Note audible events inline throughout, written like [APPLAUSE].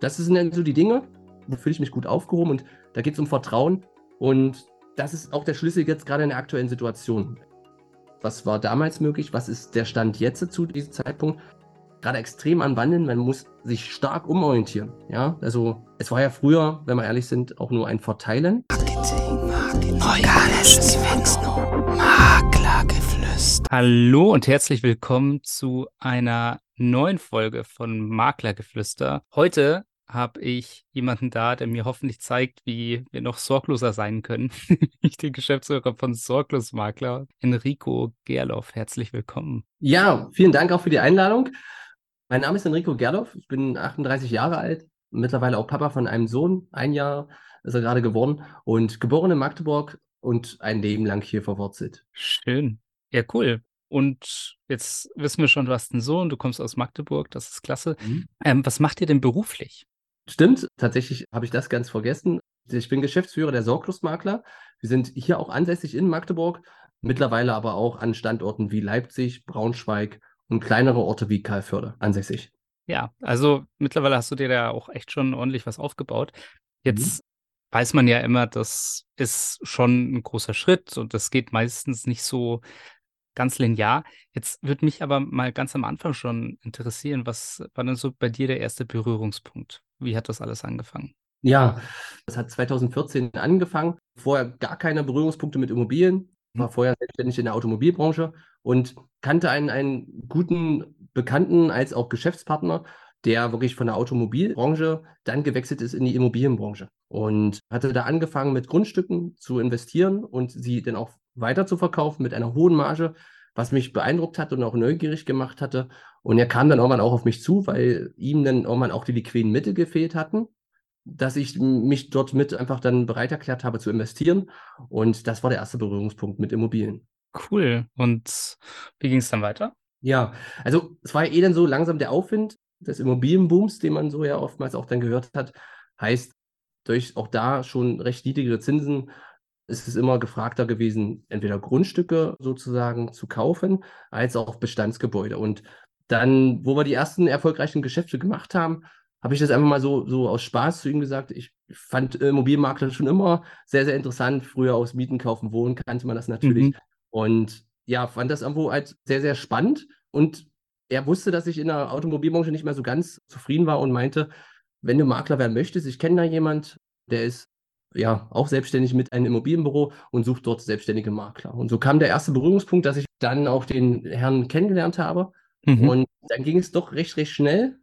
Das sind dann so die Dinge, wo fühle ich mich gut aufgehoben und da geht es um Vertrauen und das ist auch der Schlüssel jetzt gerade in der aktuellen Situation. Was war damals möglich? Was ist der Stand jetzt zu diesem Zeitpunkt? Gerade extrem an Wandeln, man muss sich stark umorientieren. Ja, also es war ja früher, wenn wir ehrlich sind, auch nur ein Verteilen. Marketing, Marketing, Maklergeflüster. Hallo und herzlich willkommen zu einer neuen Folge von Maklergeflüster. Heute habe ich jemanden da, der mir hoffentlich zeigt, wie wir noch sorgloser sein können. [LAUGHS] ich den Geschäftsführer von Sorglosmakler, Enrico Gerloff. Herzlich willkommen. Ja, vielen Dank auch für die Einladung. Mein Name ist Enrico Gerloff. Ich bin 38 Jahre alt, mittlerweile auch Papa von einem Sohn. Ein Jahr ist er gerade geworden und geboren in Magdeburg und ein Leben lang hier verwurzelt. Schön. Ja, cool. Und jetzt wissen wir schon, du hast einen Sohn, du kommst aus Magdeburg, das ist klasse. Mhm. Ähm, was macht ihr denn beruflich? Stimmt, tatsächlich habe ich das ganz vergessen. Ich bin Geschäftsführer der Sorglosmakler. Wir sind hier auch ansässig in Magdeburg, mittlerweile aber auch an Standorten wie Leipzig, Braunschweig und kleinere Orte wie Karlsförde ansässig. Ja, also mittlerweile hast du dir da auch echt schon ordentlich was aufgebaut. Jetzt mhm. weiß man ja immer, das ist schon ein großer Schritt und das geht meistens nicht so ganz linear. Jetzt würde mich aber mal ganz am Anfang schon interessieren, was war denn so bei dir der erste Berührungspunkt? Wie hat das alles angefangen? Ja, das hat 2014 angefangen. Vorher gar keine Berührungspunkte mit Immobilien. War mhm. vorher selbstständig in der Automobilbranche und kannte einen, einen guten Bekannten als auch Geschäftspartner, der wirklich von der Automobilbranche dann gewechselt ist in die Immobilienbranche und hatte da angefangen mit Grundstücken zu investieren und sie dann auch weiter zu verkaufen mit einer hohen Marge, was mich beeindruckt hat und auch neugierig gemacht hatte. Und er kam dann irgendwann auch auf mich zu, weil ihm dann irgendwann auch die liquiden Mittel gefehlt hatten, dass ich mich dort mit einfach dann bereit erklärt habe zu investieren. Und das war der erste Berührungspunkt mit Immobilien. Cool. Und wie ging es dann weiter? Ja, also es war eh dann so langsam der Aufwind des Immobilienbooms, den man so ja oftmals auch dann gehört hat. Heißt, durch auch da schon recht niedrige Zinsen ist es immer gefragter gewesen, entweder Grundstücke sozusagen zu kaufen, als auch Bestandsgebäude. Und dann, wo wir die ersten erfolgreichen Geschäfte gemacht haben, habe ich das einfach mal so, so aus Spaß zu ihm gesagt. Ich fand Immobilienmakler schon immer sehr, sehr interessant. Früher aus Mieten, Kaufen, Wohnen kannte man das natürlich. Mhm. Und ja, fand das irgendwo halt sehr, sehr spannend. Und er wusste, dass ich in der Automobilbranche nicht mehr so ganz zufrieden war und meinte, wenn du Makler werden möchtest, ich kenne da jemand, der ist ja auch selbstständig mit einem Immobilienbüro und sucht dort selbstständige Makler. Und so kam der erste Berührungspunkt, dass ich dann auch den Herrn kennengelernt habe. Mhm. Und dann ging es doch recht, recht schnell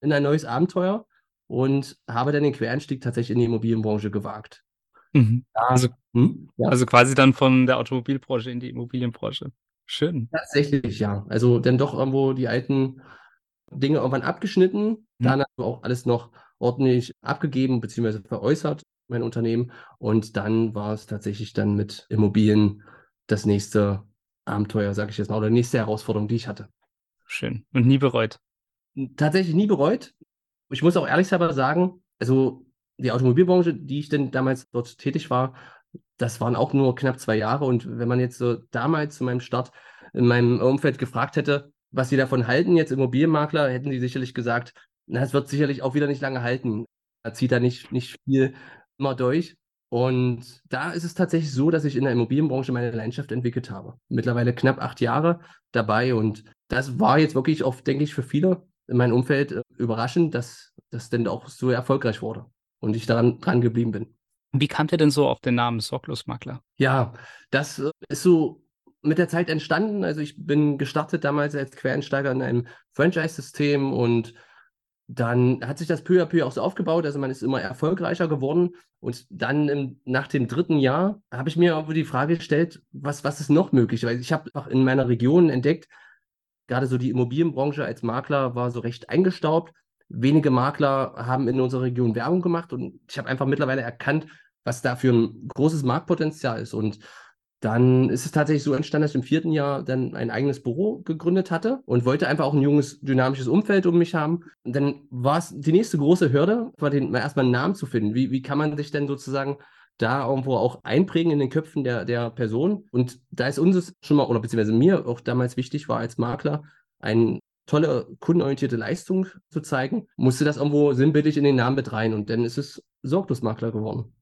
in ein neues Abenteuer und habe dann den Quereinstieg tatsächlich in die Immobilienbranche gewagt. Mhm. Ja, also, hm? ja. also quasi dann von der Automobilbranche in die Immobilienbranche. Schön. Tatsächlich, ja. Also dann doch irgendwo die alten Dinge irgendwann abgeschnitten, mhm. dann also auch alles noch ordentlich abgegeben bzw. veräußert, mein Unternehmen. Und dann war es tatsächlich dann mit Immobilien das nächste Abenteuer, sage ich jetzt mal, oder die nächste Herausforderung, die ich hatte. Schön. Und nie bereut? Tatsächlich nie bereut. Ich muss auch ehrlich sagen, also die Automobilbranche, die ich denn damals dort tätig war, das waren auch nur knapp zwei Jahre. Und wenn man jetzt so damals zu meinem Start in meinem Umfeld gefragt hätte, was sie davon halten, jetzt Immobilienmakler, hätten sie sicherlich gesagt, na, es wird sicherlich auch wieder nicht lange halten. Da zieht da nicht, nicht viel immer durch. Und da ist es tatsächlich so, dass ich in der Immobilienbranche meine Leidenschaft entwickelt habe. Mittlerweile knapp acht Jahre dabei und das war jetzt wirklich auch, denke ich, für viele in meinem Umfeld äh, überraschend, dass das denn auch so erfolgreich wurde und ich daran dran geblieben bin. Wie kam ihr denn so auf den Namen Sorglosmakler? Ja, das äh, ist so mit der Zeit entstanden. Also ich bin gestartet damals als Quereinsteiger in einem Franchise-System und dann hat sich das peu à peu auch so aufgebaut. Also man ist immer erfolgreicher geworden. Und dann im, nach dem dritten Jahr habe ich mir die Frage gestellt, was, was ist noch möglich? Weil ich habe auch in meiner Region entdeckt, gerade so die Immobilienbranche als Makler war so recht eingestaubt. Wenige Makler haben in unserer Region Werbung gemacht und ich habe einfach mittlerweile erkannt, was da für ein großes Marktpotenzial ist. Und dann ist es tatsächlich so entstanden, dass ich im vierten Jahr dann ein eigenes Büro gegründet hatte und wollte einfach auch ein junges, dynamisches Umfeld um mich haben. Und dann war es die nächste große Hürde, war den, erstmal einen Namen zu finden. Wie, wie kann man sich denn sozusagen da irgendwo auch einprägen in den Köpfen der, der Person? Und da ist uns schon mal, oder beziehungsweise mir auch damals wichtig war als Makler, einen tolle kundenorientierte Leistung zu zeigen, musste das irgendwo sinnbildlich in den Namen mit und dann ist es Sorglosmakler geworden.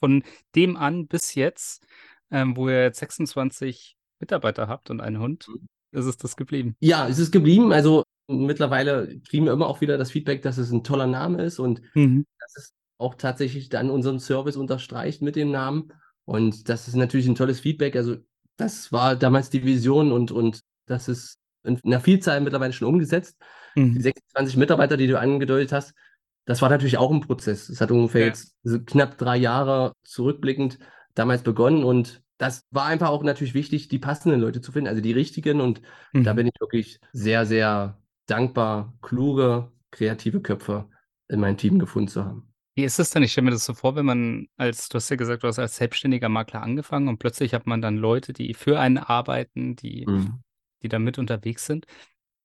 Von dem an bis jetzt, ähm, wo ihr jetzt 26 Mitarbeiter habt und einen Hund, mhm. ist es das geblieben? Ja, es ist geblieben. Also mittlerweile kriegen wir immer auch wieder das Feedback, dass es ein toller Name ist und mhm. dass es auch tatsächlich dann unseren Service unterstreicht mit dem Namen. Und das ist natürlich ein tolles Feedback. Also das war damals die Vision und, und das ist in einer Vielzahl mittlerweile schon umgesetzt. Mhm. Die 26 Mitarbeiter, die du angedeutet hast, das war natürlich auch ein Prozess. Es hat ungefähr ja. jetzt knapp drei Jahre zurückblickend damals begonnen und das war einfach auch natürlich wichtig, die passenden Leute zu finden, also die richtigen. Und mhm. da bin ich wirklich sehr, sehr dankbar, kluge, kreative Köpfe in meinem Team gefunden zu haben. Wie ist es denn? Ich stelle mir das so vor, wenn man als, du hast ja gesagt, du hast als selbstständiger Makler angefangen und plötzlich hat man dann Leute, die für einen arbeiten, die, mhm. die da mit unterwegs sind.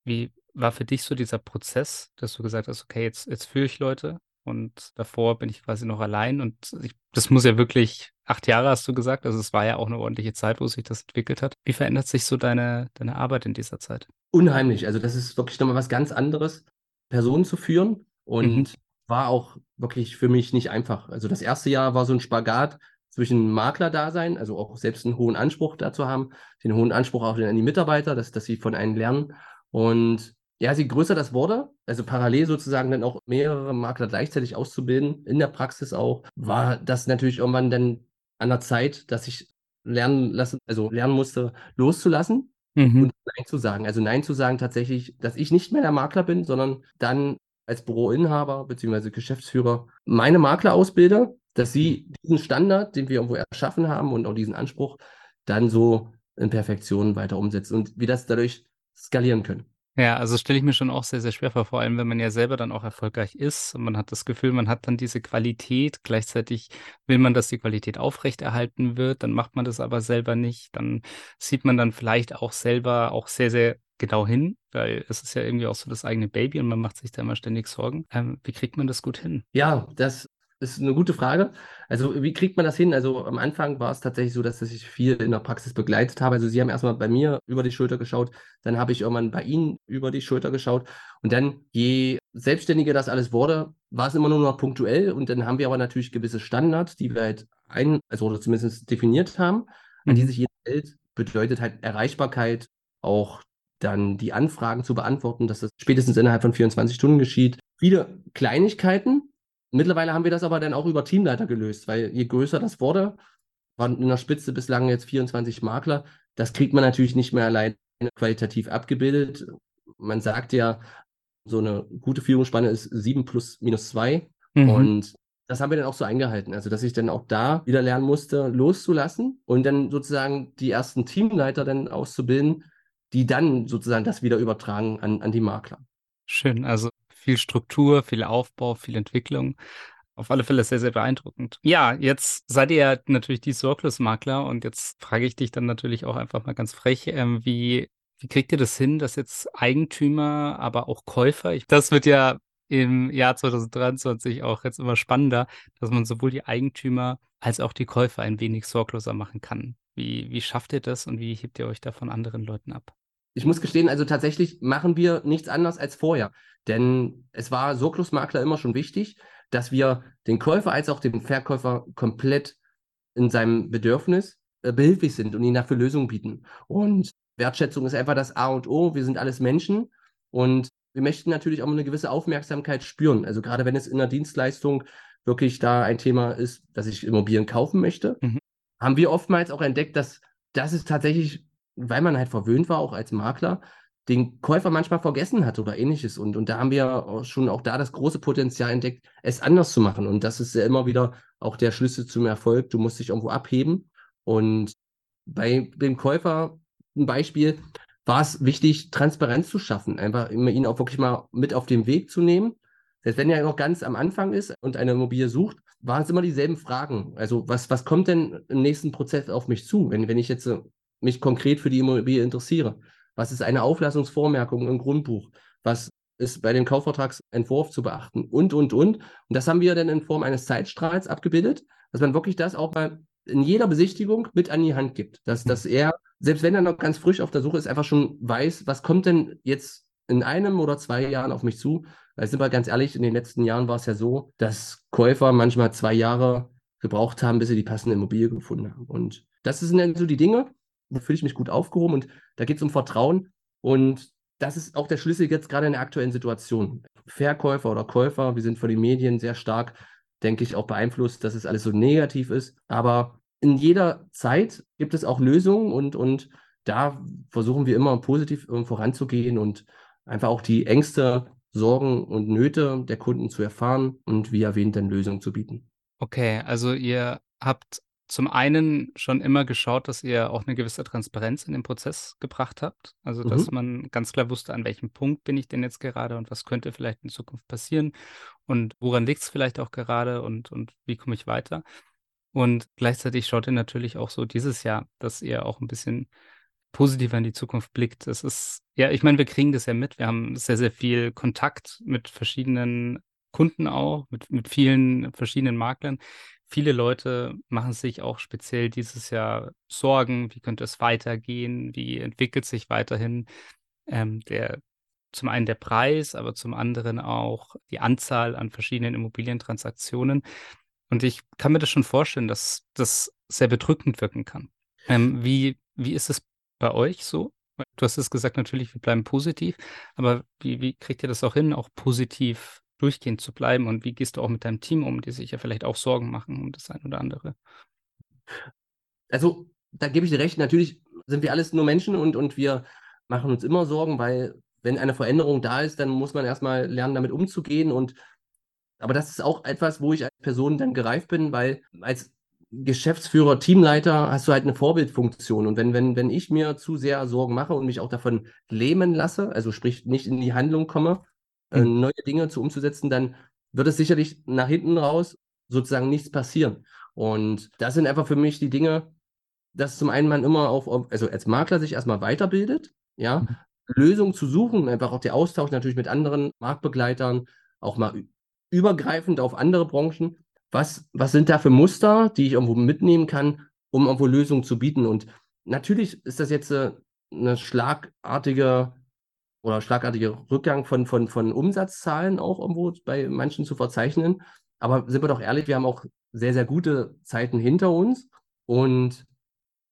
Wie war für dich so dieser Prozess, dass du gesagt hast, okay, jetzt, jetzt führe ich Leute und davor bin ich quasi noch allein und ich, das muss ja wirklich acht Jahre hast du gesagt, also es war ja auch eine ordentliche Zeit, wo sich das entwickelt hat. Wie verändert sich so deine, deine Arbeit in dieser Zeit? Unheimlich, also das ist wirklich nochmal was ganz anderes, Personen zu führen und mhm war auch wirklich für mich nicht einfach. Also das erste Jahr war so ein Spagat zwischen Makler-Dasein, also auch selbst einen hohen Anspruch dazu haben, den hohen Anspruch auch an die Mitarbeiter, dass, dass sie von einem lernen. Und ja, je größer das wurde, also parallel sozusagen dann auch mehrere Makler gleichzeitig auszubilden, in der Praxis auch, war das natürlich irgendwann dann an der Zeit, dass ich lernen lassen, also lernen musste, loszulassen mhm. und Nein zu sagen. Also Nein zu sagen tatsächlich, dass ich nicht mehr der Makler bin, sondern dann als Büroinhaber bzw. Geschäftsführer meine Makler ausbilde, dass sie diesen Standard, den wir irgendwo erschaffen haben und auch diesen Anspruch, dann so in Perfektion weiter umsetzen und wie das dadurch skalieren können. Ja, also stelle ich mir schon auch sehr, sehr schwer vor, vor allem wenn man ja selber dann auch erfolgreich ist und man hat das Gefühl, man hat dann diese Qualität, gleichzeitig will man, dass die Qualität aufrechterhalten wird, dann macht man das aber selber nicht, dann sieht man dann vielleicht auch selber auch sehr, sehr genau hin, weil es ist ja irgendwie auch so das eigene Baby und man macht sich da immer ständig Sorgen. Ähm, wie kriegt man das gut hin? Ja, das ist eine gute Frage. Also, wie kriegt man das hin? Also, am Anfang war es tatsächlich so, dass ich viel in der Praxis begleitet habe. Also, Sie haben erstmal bei mir über die Schulter geschaut, dann habe ich irgendwann bei Ihnen über die Schulter geschaut. Und dann, je selbstständiger das alles wurde, war es immer nur noch punktuell. Und dann haben wir aber natürlich gewisse Standards, die wir halt ein, also oder zumindest definiert haben, an die mhm. sich jeder hält. Bedeutet halt Erreichbarkeit, auch dann die Anfragen zu beantworten, dass das spätestens innerhalb von 24 Stunden geschieht. Viele Kleinigkeiten. Mittlerweile haben wir das aber dann auch über Teamleiter gelöst, weil je größer das wurde, waren in der Spitze bislang jetzt 24 Makler, das kriegt man natürlich nicht mehr allein qualitativ abgebildet. Man sagt ja, so eine gute Führungsspanne ist 7 plus minus 2. Mhm. Und das haben wir dann auch so eingehalten. Also, dass ich dann auch da wieder lernen musste, loszulassen und dann sozusagen die ersten Teamleiter dann auszubilden, die dann sozusagen das wieder übertragen an, an die Makler. Schön, also viel Struktur, viel Aufbau, viel Entwicklung. Auf alle Fälle sehr, sehr beeindruckend. Ja, jetzt seid ihr natürlich die Sorglos-Makler und jetzt frage ich dich dann natürlich auch einfach mal ganz frech, ähm, wie, wie kriegt ihr das hin, dass jetzt Eigentümer, aber auch Käufer, ich, das wird ja im Jahr 2023 auch jetzt immer spannender, dass man sowohl die Eigentümer als auch die Käufer ein wenig sorgloser machen kann. Wie, wie schafft ihr das und wie hebt ihr euch da von anderen Leuten ab? Ich muss gestehen, also tatsächlich machen wir nichts anderes als vorher. Denn es war Sorglosmakler immer schon wichtig, dass wir den Käufer als auch den Verkäufer komplett in seinem Bedürfnis äh, behilflich sind und ihnen dafür Lösungen bieten. Und Wertschätzung ist einfach das A und O. Wir sind alles Menschen und wir möchten natürlich auch eine gewisse Aufmerksamkeit spüren. Also gerade wenn es in der Dienstleistung wirklich da ein Thema ist, dass ich Immobilien kaufen möchte, mhm. haben wir oftmals auch entdeckt, dass das ist tatsächlich weil man halt verwöhnt war, auch als Makler, den Käufer manchmal vergessen hat oder ähnliches. Und, und da haben wir schon auch da das große Potenzial entdeckt, es anders zu machen. Und das ist ja immer wieder auch der Schlüssel zum Erfolg. Du musst dich irgendwo abheben. Und bei dem Käufer, ein Beispiel, war es wichtig, Transparenz zu schaffen, einfach ihn auch wirklich mal mit auf den Weg zu nehmen. Selbst wenn er noch ganz am Anfang ist und eine Immobilie sucht, waren es immer dieselben Fragen. Also was, was kommt denn im nächsten Prozess auf mich zu? Wenn, wenn ich jetzt mich konkret für die Immobilie interessiere. Was ist eine Auflassungsvormerkung im Grundbuch? Was ist bei dem Kaufvertragsentwurf zu beachten? Und, und, und. Und das haben wir dann in Form eines Zeitstrahls abgebildet, dass man wirklich das auch mal in jeder Besichtigung mit an die Hand gibt. Dass, dass er, selbst wenn er noch ganz frisch auf der Suche ist, einfach schon weiß, was kommt denn jetzt in einem oder zwei Jahren auf mich zu. Weil sind wir ganz ehrlich, in den letzten Jahren war es ja so, dass Käufer manchmal zwei Jahre gebraucht haben, bis sie die passende Immobilie gefunden haben. Und das sind dann so die Dinge, wo fühle ich mich gut aufgehoben und da geht es um Vertrauen. Und das ist auch der Schlüssel jetzt gerade in der aktuellen Situation. Verkäufer oder Käufer, wir sind von den Medien sehr stark, denke ich, auch beeinflusst, dass es alles so negativ ist. Aber in jeder Zeit gibt es auch Lösungen und, und da versuchen wir immer positiv ähm, voranzugehen und einfach auch die Ängste, Sorgen und Nöte der Kunden zu erfahren und wie erwähnt dann Lösungen zu bieten. Okay, also ihr habt zum einen schon immer geschaut, dass ihr auch eine gewisse Transparenz in den Prozess gebracht habt. Also, dass Mhm. man ganz klar wusste, an welchem Punkt bin ich denn jetzt gerade und was könnte vielleicht in Zukunft passieren und woran liegt es vielleicht auch gerade und, und wie komme ich weiter. Und gleichzeitig schaut ihr natürlich auch so dieses Jahr, dass ihr auch ein bisschen positiver in die Zukunft blickt. Es ist, ja, ich meine, wir kriegen das ja mit. Wir haben sehr, sehr viel Kontakt mit verschiedenen Kunden auch, mit, mit vielen verschiedenen Maklern. Viele Leute machen sich auch speziell dieses Jahr Sorgen, wie könnte es weitergehen, wie entwickelt sich weiterhin ähm, der, zum einen der Preis, aber zum anderen auch die Anzahl an verschiedenen Immobilientransaktionen. Und ich kann mir das schon vorstellen, dass das sehr bedrückend wirken kann. Ähm, wie, wie ist es bei euch so? Du hast es gesagt, natürlich, wir bleiben positiv, aber wie, wie kriegt ihr das auch hin, auch positiv durchgehend zu bleiben? Und wie gehst du auch mit deinem Team um, die sich ja vielleicht auch Sorgen machen um das ein oder andere? Also, da gebe ich dir recht, natürlich sind wir alles nur Menschen und, und wir machen uns immer Sorgen, weil wenn eine Veränderung da ist, dann muss man erstmal lernen, damit umzugehen. Und aber das ist auch etwas, wo ich als Person dann gereift bin, weil als Geschäftsführer, Teamleiter hast du halt eine Vorbildfunktion. Und wenn, wenn, wenn ich mir zu sehr Sorgen mache und mich auch davon lähmen lasse, also sprich nicht in die Handlung komme, äh, Hm. neue Dinge zu umzusetzen, dann wird es sicherlich nach hinten raus sozusagen nichts passieren. Und das sind einfach für mich die Dinge, dass zum einen man immer auf, also als Makler sich erstmal weiterbildet, ja, Mhm. Lösungen zu suchen, einfach auch der Austausch natürlich mit anderen Marktbegleitern, auch mal übergreifend auf andere Branchen. Was, was sind da für Muster, die ich irgendwo mitnehmen kann, um irgendwo Lösungen zu bieten? Und natürlich ist das jetzt äh, eine schlagartige oder schlagartiger Rückgang von, von, von Umsatzzahlen auch irgendwo bei manchen zu verzeichnen. Aber sind wir doch ehrlich, wir haben auch sehr, sehr gute Zeiten hinter uns. Und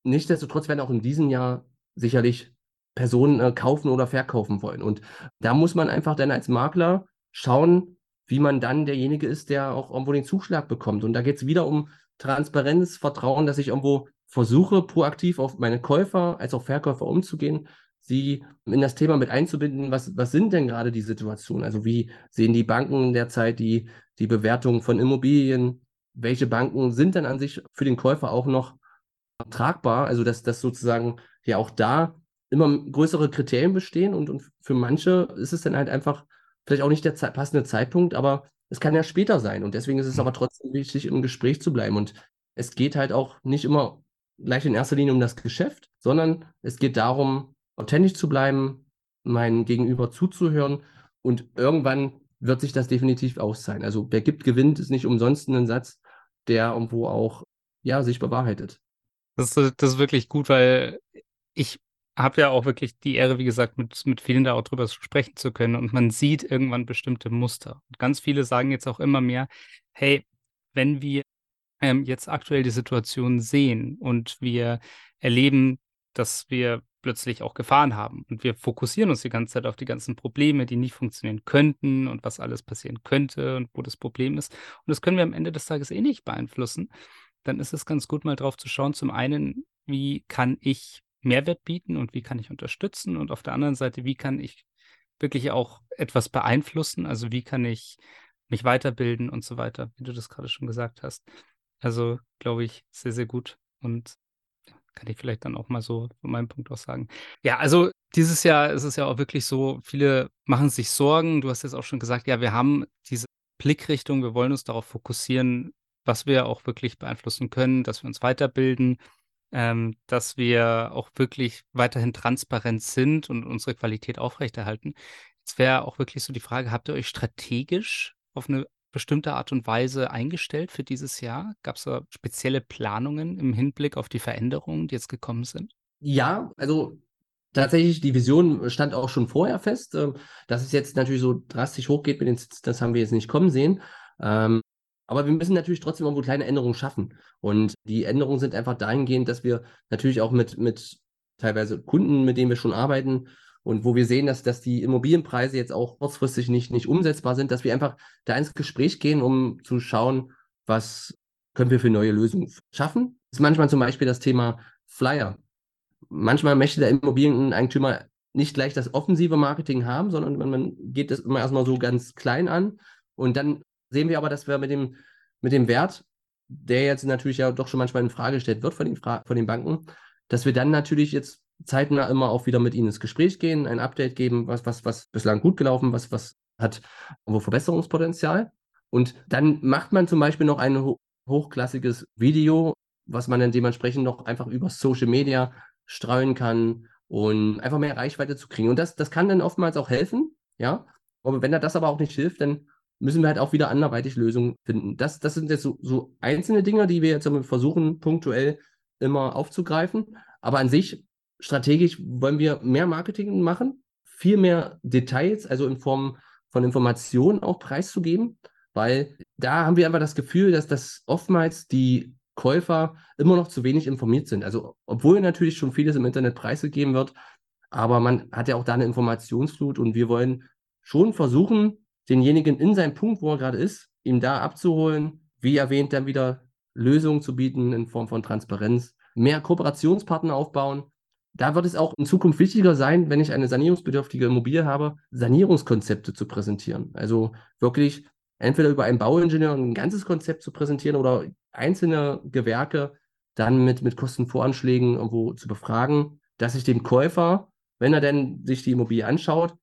nichtsdestotrotz werden auch in diesem Jahr sicherlich Personen äh, kaufen oder verkaufen wollen. Und da muss man einfach dann als Makler schauen, wie man dann derjenige ist, der auch irgendwo den Zuschlag bekommt. Und da geht es wieder um Transparenz, Vertrauen, dass ich irgendwo versuche, proaktiv auf meine Käufer als auch Verkäufer umzugehen, sie in das Thema mit einzubinden, was, was sind denn gerade die Situationen? Also wie sehen die Banken derzeit die, die Bewertung von Immobilien? Welche Banken sind denn an sich für den Käufer auch noch tragbar? Also dass, dass sozusagen ja auch da immer größere Kriterien bestehen und, und für manche ist es dann halt einfach vielleicht auch nicht der Ze passende Zeitpunkt, aber es kann ja später sein und deswegen ist es aber trotzdem wichtig, im Gespräch zu bleiben und es geht halt auch nicht immer gleich in erster Linie um das Geschäft, sondern es geht darum, authentisch zu bleiben, mein Gegenüber zuzuhören und irgendwann wird sich das definitiv auszahlen. Also wer gibt, gewinnt, ist nicht umsonst ein Satz, der irgendwo auch ja, sich bewahrheitet. Das ist, das ist wirklich gut, weil ich habe ja auch wirklich die Ehre, wie gesagt, mit, mit vielen da auch drüber sprechen zu können und man sieht irgendwann bestimmte Muster. Und ganz viele sagen jetzt auch immer mehr, hey, wenn wir ähm, jetzt aktuell die Situation sehen und wir erleben, dass wir plötzlich auch Gefahren haben und wir fokussieren uns die ganze Zeit auf die ganzen Probleme, die nicht funktionieren könnten und was alles passieren könnte und wo das Problem ist. Und das können wir am Ende des Tages eh nicht beeinflussen. Dann ist es ganz gut, mal drauf zu schauen. Zum einen, wie kann ich Mehrwert bieten und wie kann ich unterstützen? Und auf der anderen Seite, wie kann ich wirklich auch etwas beeinflussen? Also wie kann ich mich weiterbilden und so weiter, wie du das gerade schon gesagt hast. Also glaube ich, sehr, sehr gut. Und kann ich vielleicht dann auch mal so von meinem Punkt aus sagen. Ja, also dieses Jahr ist es ja auch wirklich so, viele machen sich Sorgen. Du hast jetzt auch schon gesagt, ja, wir haben diese Blickrichtung, wir wollen uns darauf fokussieren, was wir auch wirklich beeinflussen können, dass wir uns weiterbilden, ähm, dass wir auch wirklich weiterhin transparent sind und unsere Qualität aufrechterhalten. Jetzt wäre auch wirklich so die Frage, habt ihr euch strategisch auf eine bestimmte Art und Weise eingestellt für dieses Jahr? Gab es da spezielle Planungen im Hinblick auf die Veränderungen, die jetzt gekommen sind? Ja, also tatsächlich, die Vision stand auch schon vorher fest. Ähm, dass es jetzt natürlich so drastisch hochgeht mit den Sitzen, das haben wir jetzt nicht kommen sehen. Ähm, aber wir müssen natürlich trotzdem irgendwo kleine Änderungen schaffen. Und die Änderungen sind einfach dahingehend, dass wir natürlich auch mit, mit teilweise Kunden, mit denen wir schon arbeiten und wo wir sehen, dass, dass die Immobilienpreise jetzt auch kurzfristig nicht, nicht umsetzbar sind, dass wir einfach da ins Gespräch gehen, um zu schauen, was können wir für neue Lösungen schaffen. Das ist manchmal zum Beispiel das Thema Flyer. Manchmal möchte der Immobilieneigentümer nicht gleich das offensive Marketing haben, sondern man, geht das immer erstmal so ganz klein an. Und dann sehen wir aber, dass wir mit dem, mit dem Wert, der jetzt natürlich ja doch schon manchmal in Frage gestellt wird von den, Fra von den Banken, dass wir dann natürlich jetzt zeitnah immer auch wieder mit ihnen ins Gespräch gehen, ein Update geben, was, was, was bislang gut gelaufen, was, was hat wo Verbesserungspotenzial. Und dann macht man zum Beispiel noch ein ho hochklassiges Video, was man dann dementsprechend noch einfach über Social Media streuen kann und einfach mehr Reichweite zu kriegen. Und das, das kann dann oftmals auch helfen, ja. Aber wenn das aber auch nicht hilft, dann müssen wir halt auch wieder anderweitig Lösungen finden. Das, das sind jetzt so, so einzelne Dinge, die wir jetzt versuchen, punktuell immer aufzugreifen. Aber an sich, strategisch wollen wir mehr Marketing machen, viel mehr Details, also in Form von Informationen auch preiszugeben, weil da haben wir einfach das Gefühl, dass das oftmals die Käufer immer noch zu wenig informiert sind. Also, obwohl natürlich schon vieles im Internet preisgegeben wird, aber man hat ja auch da eine Informationsflut und wir wollen schon versuchen, denjenigen in seinem Punkt, wo er gerade ist, ihm da abzuholen, wie erwähnt, dann wieder Lösungen zu bieten in Form von Transparenz, mehr Kooperationspartner aufbauen. Da wird es auch in Zukunft wichtiger sein, wenn ich eine sanierungsbedürftige Immobilie habe, Sanierungskonzepte zu präsentieren. Also wirklich entweder über einen Bauingenieur ein ganzes Konzept zu präsentieren oder einzelne Gewerke dann mit, mit Kostenvoranschlägen irgendwo zu befragen, dass ich dem Käufer, wenn er denn sich die Immobilie anschaut,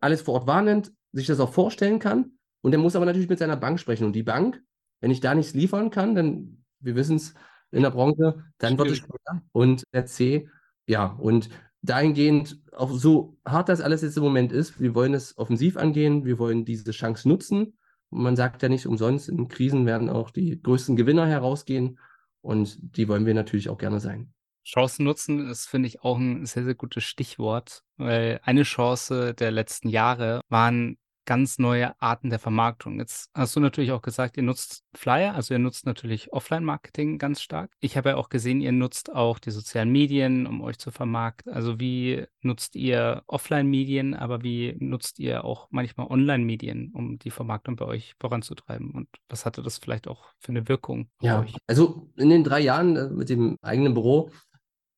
alles vor Ort wahrnimmt, sich das auch vorstellen kann. Und er muss aber natürlich mit seiner Bank sprechen. Und die Bank, wenn ich da nichts liefern kann, dann, wir wissen es in der Branche, dann wird es schwer. Und der C, ja, und dahingehend, auch so hart das alles jetzt im Moment ist, wir wollen es offensiv angehen, wir wollen diese Chance nutzen. Und man sagt ja nicht umsonst, in Krisen werden auch die größten Gewinner herausgehen. Und die wollen wir natürlich auch gerne sein. Chancen nutzen ist, finde ich, auch ein sehr, sehr gutes Stichwort, weil eine Chance der letzten Jahre waren ganz neue Arten der Vermarktung. Jetzt hast du natürlich auch gesagt, ihr nutzt Flyer, also ihr nutzt natürlich Offline-Marketing ganz stark. Ich habe ja auch gesehen, ihr nutzt auch die sozialen Medien, um euch zu vermarkten. Also wie nutzt ihr Offline-Medien, aber wie nutzt ihr auch manchmal Online-Medien, um die Vermarktung bei euch voranzutreiben? Und was hatte das vielleicht auch für eine Wirkung? Ja, also in den drei Jahren äh, mit dem eigenen Büro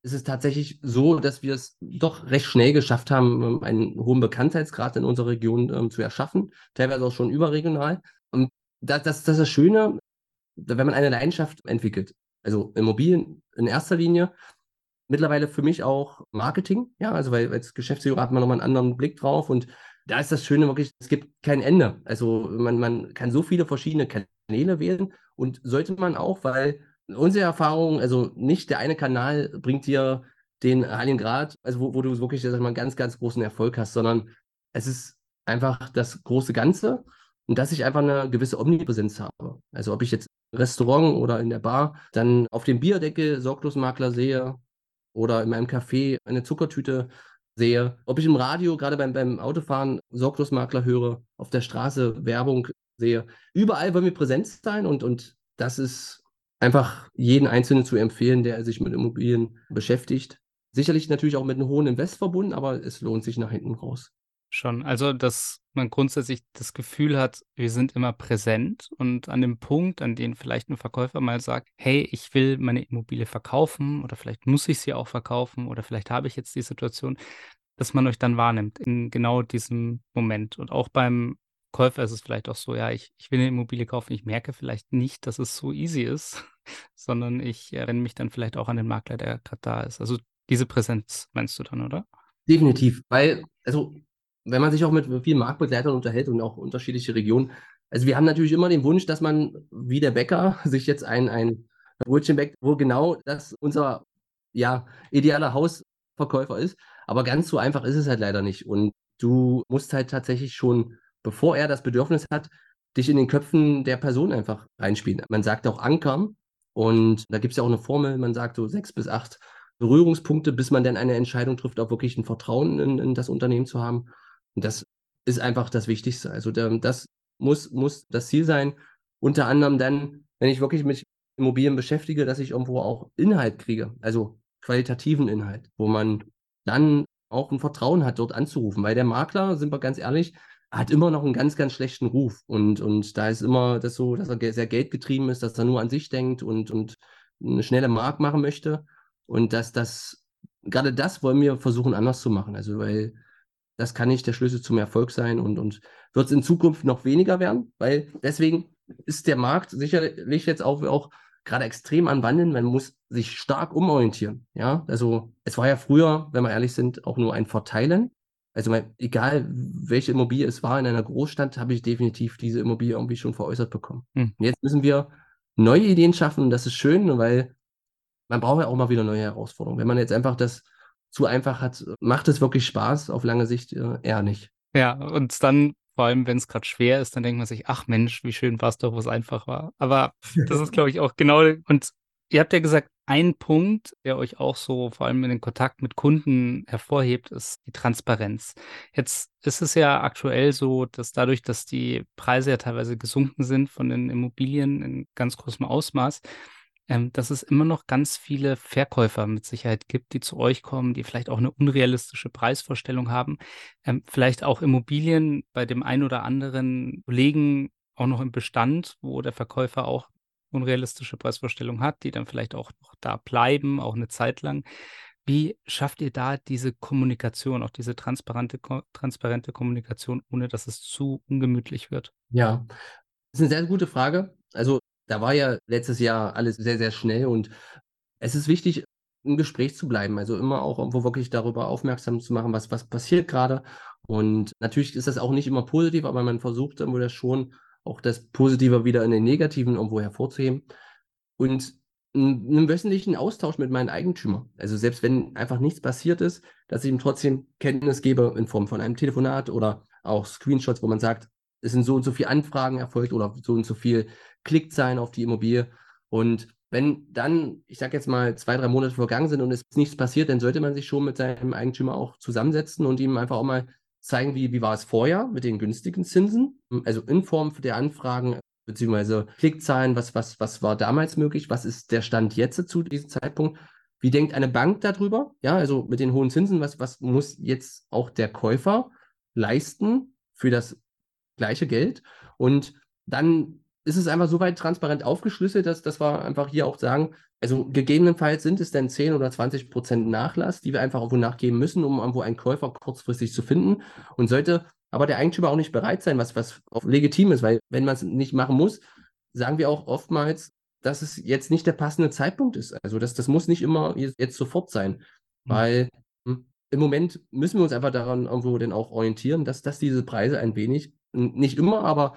ist es tatsächlich so, dass wir es doch recht schnell geschafft haben, ähm, einen hohen Bekanntheitsgrad in unserer Region ähm, zu erschaffen, teilweise auch schon überregional. Und das, das, das ist das Schöne, wenn man eine Leidenschaft entwickelt. Also Immobilien in erster Linie, mittlerweile für mich auch Marketing, ja, also weil als Geschäftsführer hat man nochmal einen anderen Blick drauf und da ist das Schöne wirklich, es gibt kein Ende. Also man, man kann so viele verschiedene Kanäle wählen und sollte man auch, weil unsere Erfahrung, also nicht der eine Kanal bringt dir den Heiligen Grad, also wo, wo du wirklich sag mal, einen ganz, ganz großen Erfolg hast, sondern es ist einfach das große Ganze und dass ich einfach eine gewisse Omnipräsenz habe. Also ob ich jetzt Restaurant oder in der Bar dann auf dem Bierdeckel Sorglosmakler sehe oder in meinem Café eine Zuckertüte sehe, ob ich im Radio gerade beim, beim Autofahren Sorglosmakler höre, auf der Straße Werbung sehe. Überall wollen wir präsent sein und, und das ist einfach jeden Einzelnen zu empfehlen, der sich mit Immobilien beschäftigt. Sicherlich natürlich auch mit einem hohen Invest verbunden, aber es lohnt sich nach hinten raus. Schon. Also, dass man grundsätzlich das Gefühl hat, wir sind immer präsent und an dem Punkt, an dem vielleicht ein Verkäufer mal sagt, hey, ich will meine Immobilie verkaufen oder vielleicht muss ich sie auch verkaufen oder vielleicht habe ich jetzt die Situation, dass man euch dann wahrnimmt in genau diesem Moment. Und auch beim Käufer ist es vielleicht auch so, ja, ich, ich will eine Immobilie kaufen, ich merke vielleicht nicht, dass es so easy ist, [LAUGHS] sondern ich äh, wende mich dann vielleicht auch an den Makler, der gerade da ist. Also diese Präsenz meinst du dann, oder? Definitiv, weil, also wenn man sich auch mit vielen Marktbegleitern unterhält und auch unterschiedliche Regionen, also wir haben natürlich immer den Wunsch, dass man wie der Bäcker [LAUGHS] sich jetzt ein, ein Brötchen bäckt, wo genau das unser ja, idealer Hausverkäufer ist. Aber ganz so einfach ist es halt leider nicht. Und du musst halt tatsächlich schon bevor er das Bedürfnis hat, dich in den Köpfen der Person einfach reinspielen. Man sagt auch ankern und da gibt es ja auch eine Formel, man sagt so sechs bis acht Berührungspunkte, bis man dann eine Entscheidung trifft, auch wirklich ein Vertrauen in, in das Unternehmen zu haben. Und das ist einfach das Wichtigste. Also das muss, muss das Ziel sein. Unter anderem dann, wenn ich wirklich mit Immobilien beschäftige, dass ich irgendwo auch Inhalt kriege, also qualitativen Inhalt, wo man dann auch ein Vertrauen hat, dort anzurufen. Weil der Makler, sind wir ganz ehrlich, hat immer noch einen ganz, ganz schlechten Ruf. Und, und da ist immer das so, dass er sehr geldgetrieben ist, dass er nur an sich denkt und, und eine schnelle Mark machen möchte. Und dass das, gerade das wollen wir versuchen anders zu machen. Also, weil das kann nicht der Schlüssel zum Erfolg sein und, und wird es in Zukunft noch weniger werden, weil deswegen ist der Markt sicherlich jetzt auch, auch gerade extrem an Wandeln. Man muss sich stark umorientieren. Ja, also es war ja früher, wenn wir ehrlich sind, auch nur ein Verteilen. Also mein, egal welche Immobilie es war in einer Großstadt, habe ich definitiv diese Immobilie irgendwie schon veräußert bekommen. Hm. Jetzt müssen wir neue Ideen schaffen und das ist schön, weil man braucht ja auch mal wieder neue Herausforderungen. Wenn man jetzt einfach das zu einfach hat, macht es wirklich Spaß, auf lange Sicht äh, eher nicht. Ja, und dann, vor allem wenn es gerade schwer ist, dann denkt man sich, ach Mensch, wie schön war es doch, wo es einfach war. Aber [LAUGHS] das ist, glaube ich, auch genau, und ihr habt ja gesagt, ein Punkt, der euch auch so vor allem in den Kontakt mit Kunden hervorhebt, ist die Transparenz. Jetzt ist es ja aktuell so, dass dadurch, dass die Preise ja teilweise gesunken sind von den Immobilien in ganz großem Ausmaß, ähm, dass es immer noch ganz viele Verkäufer mit Sicherheit gibt, die zu euch kommen, die vielleicht auch eine unrealistische Preisvorstellung haben, ähm, vielleicht auch Immobilien bei dem einen oder anderen Kollegen auch noch im Bestand, wo der Verkäufer auch unrealistische Preisvorstellungen hat, die dann vielleicht auch noch da bleiben, auch eine Zeit lang. Wie schafft ihr da diese Kommunikation, auch diese transparente, transparente Kommunikation, ohne dass es zu ungemütlich wird? Ja, das ist eine sehr gute Frage. Also da war ja letztes Jahr alles sehr, sehr schnell und es ist wichtig, im Gespräch zu bleiben, also immer auch irgendwo wirklich darüber aufmerksam zu machen, was, was passiert gerade. Und natürlich ist das auch nicht immer positiv, aber man versucht wohl das schon auch das Positive wieder in den Negativen irgendwo hervorzuheben. Und einen wöchentlichen Austausch mit meinen Eigentümern. Also selbst wenn einfach nichts passiert ist, dass ich ihm trotzdem Kenntnis gebe in Form von einem Telefonat oder auch Screenshots, wo man sagt, es sind so und so viele Anfragen erfolgt oder so und so viel Klickzahlen auf die Immobilie. Und wenn dann, ich sage jetzt mal, zwei, drei Monate vergangen sind und es nichts passiert, dann sollte man sich schon mit seinem Eigentümer auch zusammensetzen und ihm einfach auch mal zeigen, wie, wie war es vorher mit den günstigen Zinsen, also in Form der Anfragen beziehungsweise Klickzahlen, was, was, was war damals möglich, was ist der Stand jetzt zu diesem Zeitpunkt, wie denkt eine Bank darüber, ja, also mit den hohen Zinsen, was, was muss jetzt auch der Käufer leisten für das gleiche Geld? Und dann ist es einfach so weit transparent aufgeschlüsselt, dass, dass wir einfach hier auch sagen, also gegebenenfalls sind es dann 10 oder 20 Prozent Nachlass, die wir einfach irgendwo nachgeben müssen, um irgendwo einen Käufer kurzfristig zu finden. Und sollte aber der Eigentümer auch nicht bereit sein, was, was legitim ist, weil wenn man es nicht machen muss, sagen wir auch oftmals, dass es jetzt nicht der passende Zeitpunkt ist. Also das, das muss nicht immer jetzt, jetzt sofort sein, mhm. weil hm, im Moment müssen wir uns einfach daran irgendwo dann auch orientieren, dass, dass diese Preise ein wenig, nicht immer, aber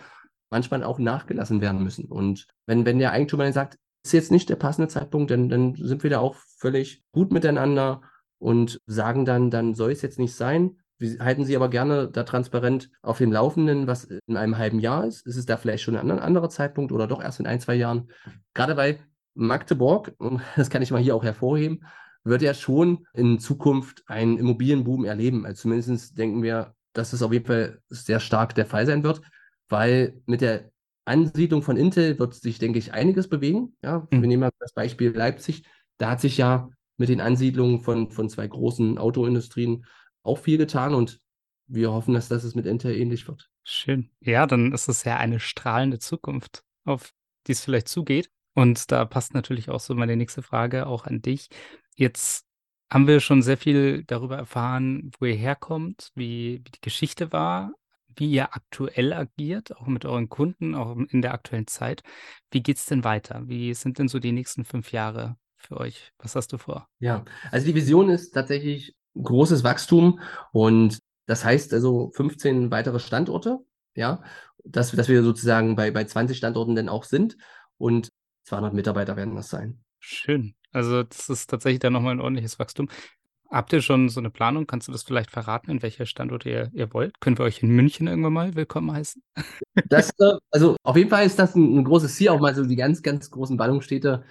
manchmal auch nachgelassen werden müssen. Und wenn, wenn der Eigentümer dann sagt, ist jetzt nicht der passende Zeitpunkt, dann, dann sind wir da auch völlig gut miteinander und sagen dann, dann soll es jetzt nicht sein. Wir halten Sie aber gerne da transparent auf dem Laufenden, was in einem halben Jahr ist. Ist es da vielleicht schon ein anderer Zeitpunkt oder doch erst in ein, zwei Jahren? Gerade bei Magdeburg, [LAUGHS] das kann ich mal hier auch hervorheben, wird ja schon in Zukunft einen Immobilienboom erleben. Also zumindest denken wir, dass es auf jeden Fall sehr stark der Fall sein wird weil mit der Ansiedlung von Intel wird sich, denke ich, einiges bewegen. Ja, mhm. wir nehmen mal das Beispiel Leipzig. Da hat sich ja mit den Ansiedlungen von, von zwei großen Autoindustrien auch viel getan und wir hoffen, dass das mit Intel ähnlich wird. Schön. Ja, dann ist es ja eine strahlende Zukunft, auf die es vielleicht zugeht. Und da passt natürlich auch so meine nächste Frage auch an dich. Jetzt haben wir schon sehr viel darüber erfahren, wo ihr herkommt, wie, wie die Geschichte war wie ihr aktuell agiert, auch mit euren Kunden, auch in der aktuellen Zeit. Wie geht es denn weiter? Wie sind denn so die nächsten fünf Jahre für euch? Was hast du vor? Ja, also die Vision ist tatsächlich großes Wachstum und das heißt also 15 weitere Standorte, ja, dass, dass wir sozusagen bei, bei 20 Standorten dann auch sind und 200 Mitarbeiter werden das sein. Schön. Also das ist tatsächlich dann nochmal ein ordentliches Wachstum. Habt ihr schon so eine Planung? Kannst du das vielleicht verraten, in welcher Standort ihr, ihr wollt? Können wir euch in München irgendwann mal willkommen heißen? [LAUGHS] Das, äh, also auf jeden Fall ist das ein, ein großes Ziel, auch mal so die ganz, ganz großen Ballungsstädte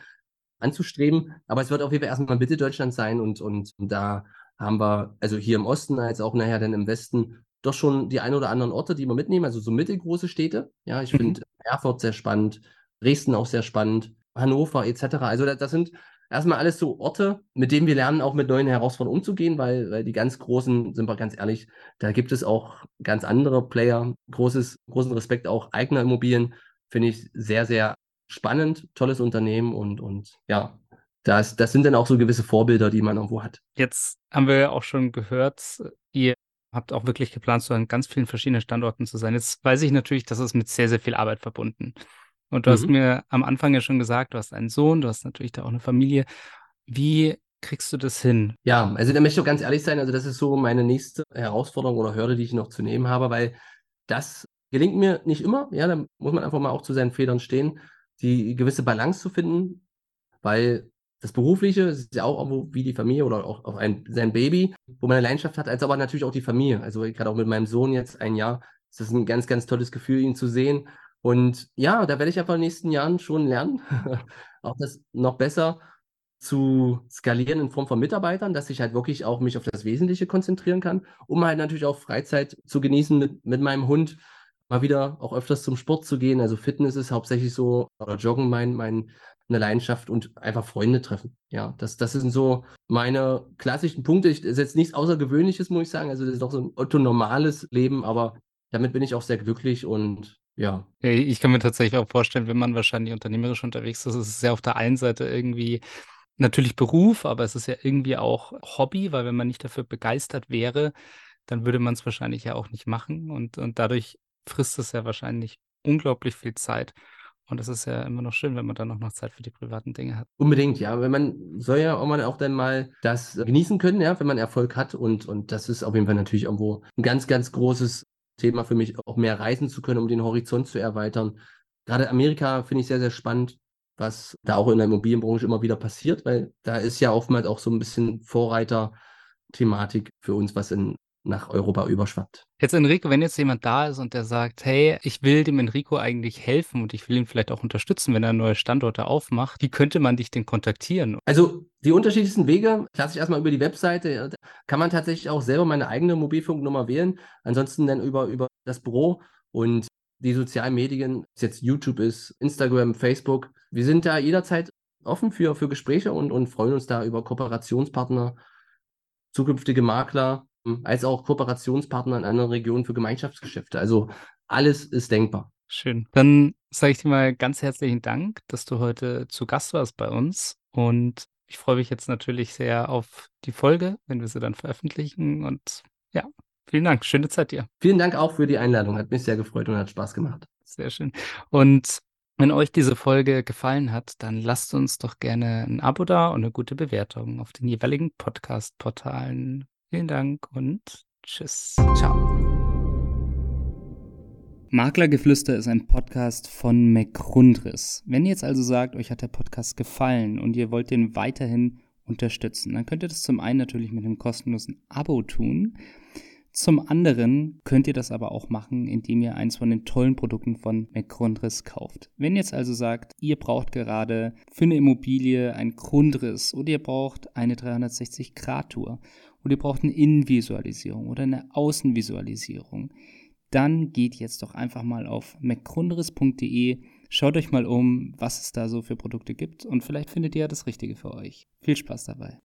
anzustreben. Aber es wird auf jeden Fall erstmal Mitte Deutschland sein und, und da haben wir, also hier im Osten als auch nachher dann im Westen, doch schon die ein oder anderen Orte, die wir mitnehmen, also so mittelgroße Städte. Ja, ich mhm. finde Erfurt sehr spannend, Dresden auch sehr spannend, Hannover etc. Also das, das sind erstmal alles so Orte, mit denen wir lernen, auch mit neuen Herausforderungen umzugehen, weil, weil die ganz großen, sind wir ganz ehrlich, da gibt es auch ganz andere Player. Großes, großen Respekt auch eigener Immobilien, finde ich sehr, sehr spannend, tolles Unternehmen und, und ja, das, das sind dann auch so gewisse Vorbilder, die man irgendwo hat. Jetzt haben wir ja auch schon gehört, ihr habt auch wirklich geplant, so an ganz vielen verschiedenen Standorten zu sein. Jetzt weiß ich natürlich, dass es mit sehr, sehr viel Arbeit verbunden. Und du mhm. hast mir am Anfang ja schon gesagt, du hast einen Sohn, du hast natürlich da auch eine Familie. Wie kriegst du das hin? Ja, also da möchte ich auch ganz ehrlich sein, also das ist so meine nächste Herausforderung oder Hürde, die ich noch zu nehmen habe, weil das gelingt mir nicht immer. Ja, da muss man einfach mal auch zu seinen Federn stehen, die gewisse Balance zu finden, weil das Berufliche ist ja auch irgendwo wie die Familie oder auch, auch ein, sein Baby, wo man eine Leidenschaft hat, als aber natürlich auch die Familie. Also gerade auch mit meinem Sohn jetzt ein Jahr, ist das ein ganz, ganz tolles Gefühl, ihn zu sehen. Und ja, da werde ich einfach in den nächsten Jahren schon lernen, [LAUGHS] auch das noch besser zu skalieren in Form von Mitarbeitern, dass ich halt wirklich auch mich auf das Wesentliche konzentrieren kann, um halt natürlich auch Freizeit zu genießen mit, mit meinem Hund, mal wieder auch öfters zum Sport zu gehen. Also Fitness ist hauptsächlich so, oder Joggen mein, mein, eine Leidenschaft und einfach Freunde treffen. Ja, das, das sind so meine klassischen Punkte. Ich, das ist jetzt nichts Außergewöhnliches, muss ich sagen. Also das ist doch so ein otto-normales Leben, aber damit bin ich auch sehr glücklich und ja. Ich kann mir tatsächlich auch vorstellen, wenn man wahrscheinlich unternehmerisch unterwegs ist, ist es ja auf der einen Seite irgendwie natürlich Beruf, aber es ist ja irgendwie auch Hobby, weil wenn man nicht dafür begeistert wäre, dann würde man es wahrscheinlich ja auch nicht machen und, und dadurch frisst es ja wahrscheinlich unglaublich viel Zeit. Und es ist ja immer noch schön, wenn man dann auch noch Zeit für die privaten Dinge hat. Unbedingt, ja. Wenn man soll ja auch mal auch dann mal das genießen können, ja, wenn man Erfolg hat. Und, und das ist auf jeden Fall natürlich irgendwo ein ganz, ganz großes Thema für mich, auch mehr reisen zu können, um den Horizont zu erweitern. Gerade Amerika finde ich sehr, sehr spannend, was da auch in der Immobilienbranche immer wieder passiert, weil da ist ja oftmals auch so ein bisschen Vorreiter-Thematik für uns, was in nach Europa überschwappt. Jetzt Enrico, wenn jetzt jemand da ist und der sagt, hey, ich will dem Enrico eigentlich helfen und ich will ihn vielleicht auch unterstützen, wenn er neue Standorte aufmacht, wie könnte man dich denn kontaktieren? Also die unterschiedlichsten Wege, klassisch erstmal über die Webseite, kann man tatsächlich auch selber meine eigene Mobilfunknummer wählen, ansonsten dann über, über das Büro und die sozialen Medien, ob es jetzt YouTube ist, Instagram, Facebook. Wir sind da jederzeit offen für, für Gespräche und, und freuen uns da über Kooperationspartner, zukünftige Makler, als auch Kooperationspartner in anderen Regionen für Gemeinschaftsgeschäfte. Also alles ist denkbar. Schön. Dann sage ich dir mal ganz herzlichen Dank, dass du heute zu Gast warst bei uns. Und ich freue mich jetzt natürlich sehr auf die Folge, wenn wir sie dann veröffentlichen. Und ja, vielen Dank. Schöne Zeit dir. Vielen Dank auch für die Einladung. Hat mich sehr gefreut und hat Spaß gemacht. Sehr schön. Und wenn euch diese Folge gefallen hat, dann lasst uns doch gerne ein Abo da und eine gute Bewertung auf den jeweiligen Podcast-Portalen. Vielen Dank und tschüss. Ciao. Maklergeflüster ist ein Podcast von McRundris. Wenn ihr jetzt also sagt, euch hat der Podcast gefallen und ihr wollt den weiterhin unterstützen, dann könnt ihr das zum einen natürlich mit einem kostenlosen Abo tun. Zum anderen könnt ihr das aber auch machen, indem ihr eins von den tollen Produkten von McGrundriss kauft. Wenn ihr jetzt also sagt, ihr braucht gerade für eine Immobilie ein Grundriss oder ihr braucht eine 360-Grad-Tour oder ihr braucht eine Innenvisualisierung oder eine Außenvisualisierung, dann geht jetzt doch einfach mal auf mcgrundriss.de, schaut euch mal um, was es da so für Produkte gibt und vielleicht findet ihr ja das Richtige für euch. Viel Spaß dabei.